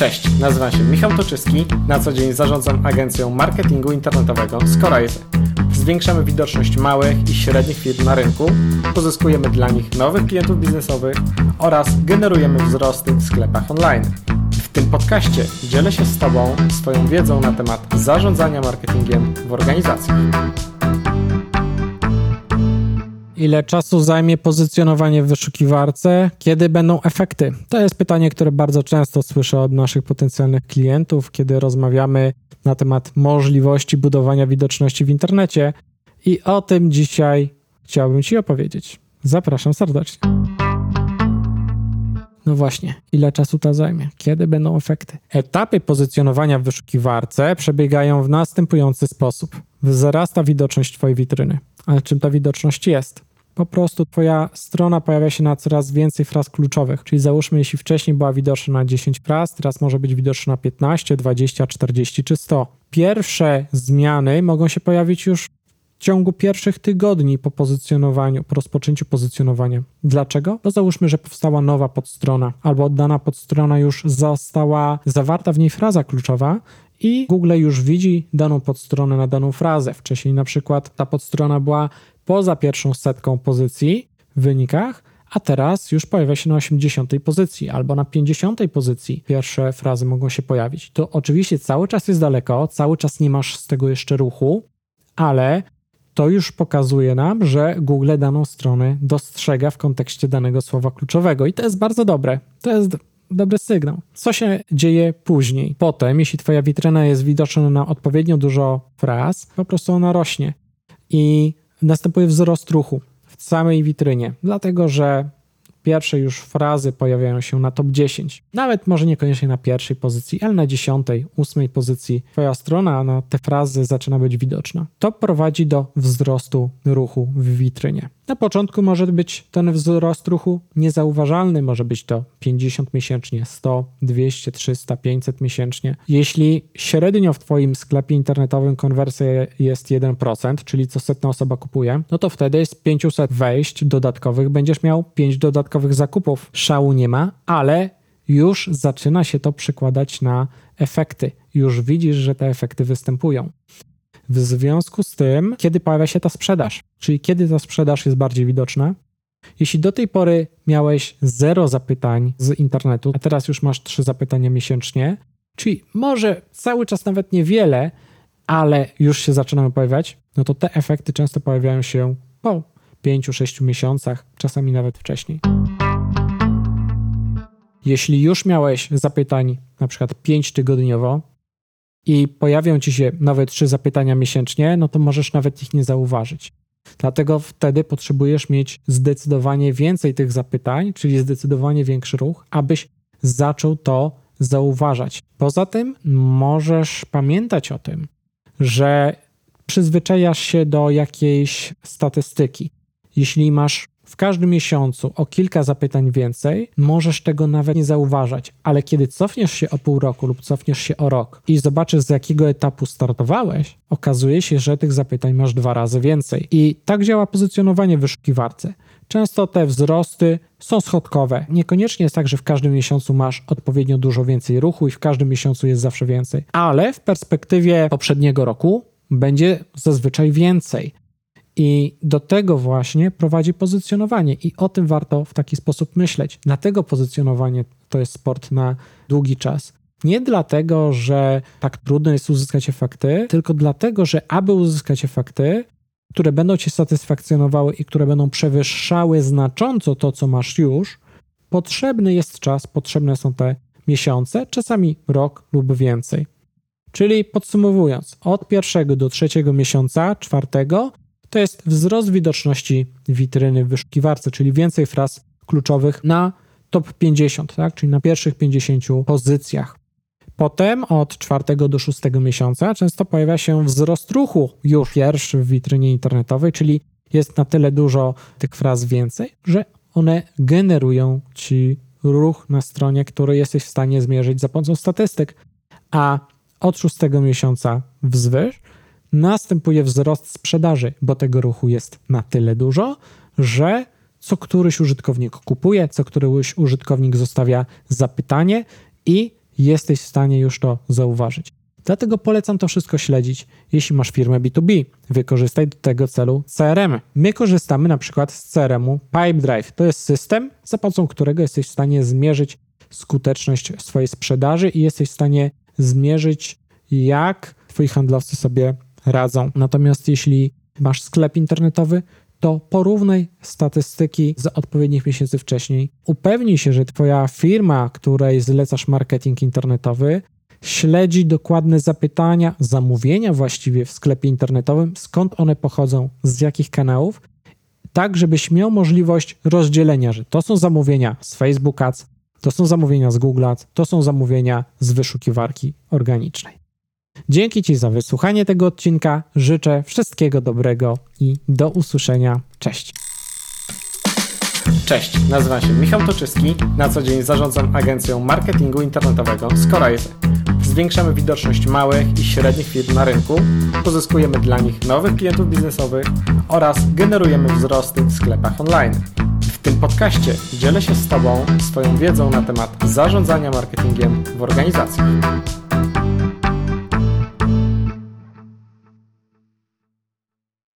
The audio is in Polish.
Cześć, nazywam się Michał Toczyski, na co dzień zarządzam agencją marketingu internetowego Scorise. Zwiększamy widoczność małych i średnich firm na rynku, pozyskujemy dla nich nowych klientów biznesowych oraz generujemy wzrosty w sklepach online. W tym podcaście dzielę się z Tobą swoją wiedzą na temat zarządzania marketingiem w organizacjach. Ile czasu zajmie pozycjonowanie w wyszukiwarce? Kiedy będą efekty? To jest pytanie, które bardzo często słyszę od naszych potencjalnych klientów, kiedy rozmawiamy na temat możliwości budowania widoczności w internecie. I o tym dzisiaj chciałbym Ci opowiedzieć. Zapraszam serdecznie. No właśnie, ile czasu to zajmie? Kiedy będą efekty? Etapy pozycjonowania w wyszukiwarce przebiegają w następujący sposób. Wzrasta widoczność Twojej witryny. Ale czym ta widoczność jest? Po prostu Twoja strona pojawia się na coraz więcej fraz kluczowych. Czyli załóżmy, jeśli wcześniej była widoczna na 10 fraz, teraz może być widoczna na 15, 20, 40 czy 100. Pierwsze zmiany mogą się pojawić już w ciągu pierwszych tygodni po pozycjonowaniu, po rozpoczęciu pozycjonowania. Dlaczego? No załóżmy, że powstała nowa podstrona, albo dana podstrona już została zawarta w niej fraza kluczowa i Google już widzi daną podstronę na daną frazę. Wcześniej na przykład ta podstrona była poza pierwszą setką pozycji w wynikach, a teraz już pojawia się na 80 pozycji albo na 50 pozycji. Pierwsze frazy mogą się pojawić. To oczywiście cały czas jest daleko, cały czas nie masz z tego jeszcze ruchu, ale to już pokazuje nam, że Google daną stronę dostrzega w kontekście danego słowa kluczowego i to jest bardzo dobre. To jest dobry sygnał. Co się dzieje później? Potem, jeśli Twoja witryna jest widoczna na odpowiednio dużo fraz, po prostu ona rośnie. I następuje wzrost ruchu w samej witrynie, dlatego że pierwsze już frazy pojawiają się na top 10. Nawet może niekoniecznie na pierwszej pozycji, ale na dziesiątej, ósmej pozycji twoja strona na te frazy zaczyna być widoczna. To prowadzi do wzrostu ruchu w witrynie. Na początku może być ten wzrost ruchu niezauważalny, może być to 50 miesięcznie, 100, 200, 300, 500 miesięcznie. Jeśli średnio w Twoim sklepie internetowym konwersja jest 1%, czyli co setna osoba kupuje, no to wtedy z 500 wejść dodatkowych będziesz miał 5 dodatkowych zakupów. Szału nie ma, ale już zaczyna się to przekładać na efekty. Już widzisz, że te efekty występują. W związku z tym, kiedy pojawia się ta sprzedaż, czyli kiedy ta sprzedaż jest bardziej widoczna, jeśli do tej pory miałeś zero zapytań z internetu, a teraz już masz trzy zapytania miesięcznie, czyli może cały czas nawet niewiele, ale już się zaczynają pojawiać, no to te efekty często pojawiają się po 5-6 miesiącach, czasami nawet wcześniej. Jeśli już miałeś zapytań na przykład 5 tygodniowo, i pojawią ci się nowe trzy zapytania miesięcznie, no to możesz nawet ich nie zauważyć. Dlatego wtedy potrzebujesz mieć zdecydowanie więcej tych zapytań, czyli zdecydowanie większy ruch, abyś zaczął to zauważać. Poza tym możesz pamiętać o tym, że przyzwyczajasz się do jakiejś statystyki. Jeśli masz w każdym miesiącu o kilka zapytań więcej, możesz tego nawet nie zauważać, ale kiedy cofniesz się o pół roku lub cofniesz się o rok i zobaczysz, z jakiego etapu startowałeś, okazuje się, że tych zapytań masz dwa razy więcej. I tak działa pozycjonowanie w wyszukiwarce. Często te wzrosty są schodkowe. Niekoniecznie jest tak, że w każdym miesiącu masz odpowiednio dużo więcej ruchu i w każdym miesiącu jest zawsze więcej, ale w perspektywie poprzedniego roku będzie zazwyczaj więcej. I do tego właśnie prowadzi pozycjonowanie, i o tym warto w taki sposób myśleć. Dlatego pozycjonowanie to jest sport na długi czas. Nie dlatego, że tak trudno jest uzyskać efekty, tylko dlatego, że aby uzyskać efekty, które będą cię satysfakcjonowały i które będą przewyższały znacząco to, co masz już, potrzebny jest czas, potrzebne są te miesiące, czasami rok lub więcej. Czyli podsumowując, od pierwszego do trzeciego miesiąca, czwartego, to jest wzrost widoczności witryny w wyszukiwarce, czyli więcej fraz kluczowych na top 50, tak? czyli na pierwszych 50 pozycjach. Potem od czwartego do szóstego miesiąca często pojawia się wzrost ruchu już pierwszy w witrynie internetowej, czyli jest na tyle dużo tych fraz więcej, że one generują ci ruch na stronie, który jesteś w stanie zmierzyć za pomocą statystyk. A od szóstego miesiąca wzwyż następuje wzrost sprzedaży, bo tego ruchu jest na tyle dużo, że co któryś użytkownik kupuje, co któryś użytkownik zostawia zapytanie i jesteś w stanie już to zauważyć. Dlatego polecam to wszystko śledzić. Jeśli masz firmę B2B, wykorzystaj do tego celu CRM. My korzystamy na przykład z CRM-u Pipedrive. To jest system, za pomocą którego jesteś w stanie zmierzyć skuteczność swojej sprzedaży i jesteś w stanie zmierzyć, jak twoi handlowcy sobie radzą. Natomiast jeśli masz sklep internetowy, to porównaj statystyki z odpowiednich miesięcy wcześniej. Upewnij się, że Twoja firma, której zlecasz marketing internetowy, śledzi dokładne zapytania, zamówienia właściwie w sklepie internetowym, skąd one pochodzą, z jakich kanałów, tak żebyś miał możliwość rozdzielenia, że to są zamówienia z Facebook Ads, to są zamówienia z Google Ads, to są zamówienia z wyszukiwarki organicznej. Dzięki Ci za wysłuchanie tego odcinka. Życzę wszystkiego dobrego i do usłyszenia. Cześć. Cześć, nazywam się Michał Toczyski. Na co dzień zarządzam agencją marketingu internetowego Scorise. Zwiększamy widoczność małych i średnich firm na rynku, pozyskujemy dla nich nowych klientów biznesowych oraz generujemy wzrosty w sklepach online. W tym podcaście dzielę się z Tobą swoją wiedzą na temat zarządzania marketingiem w organizacjach.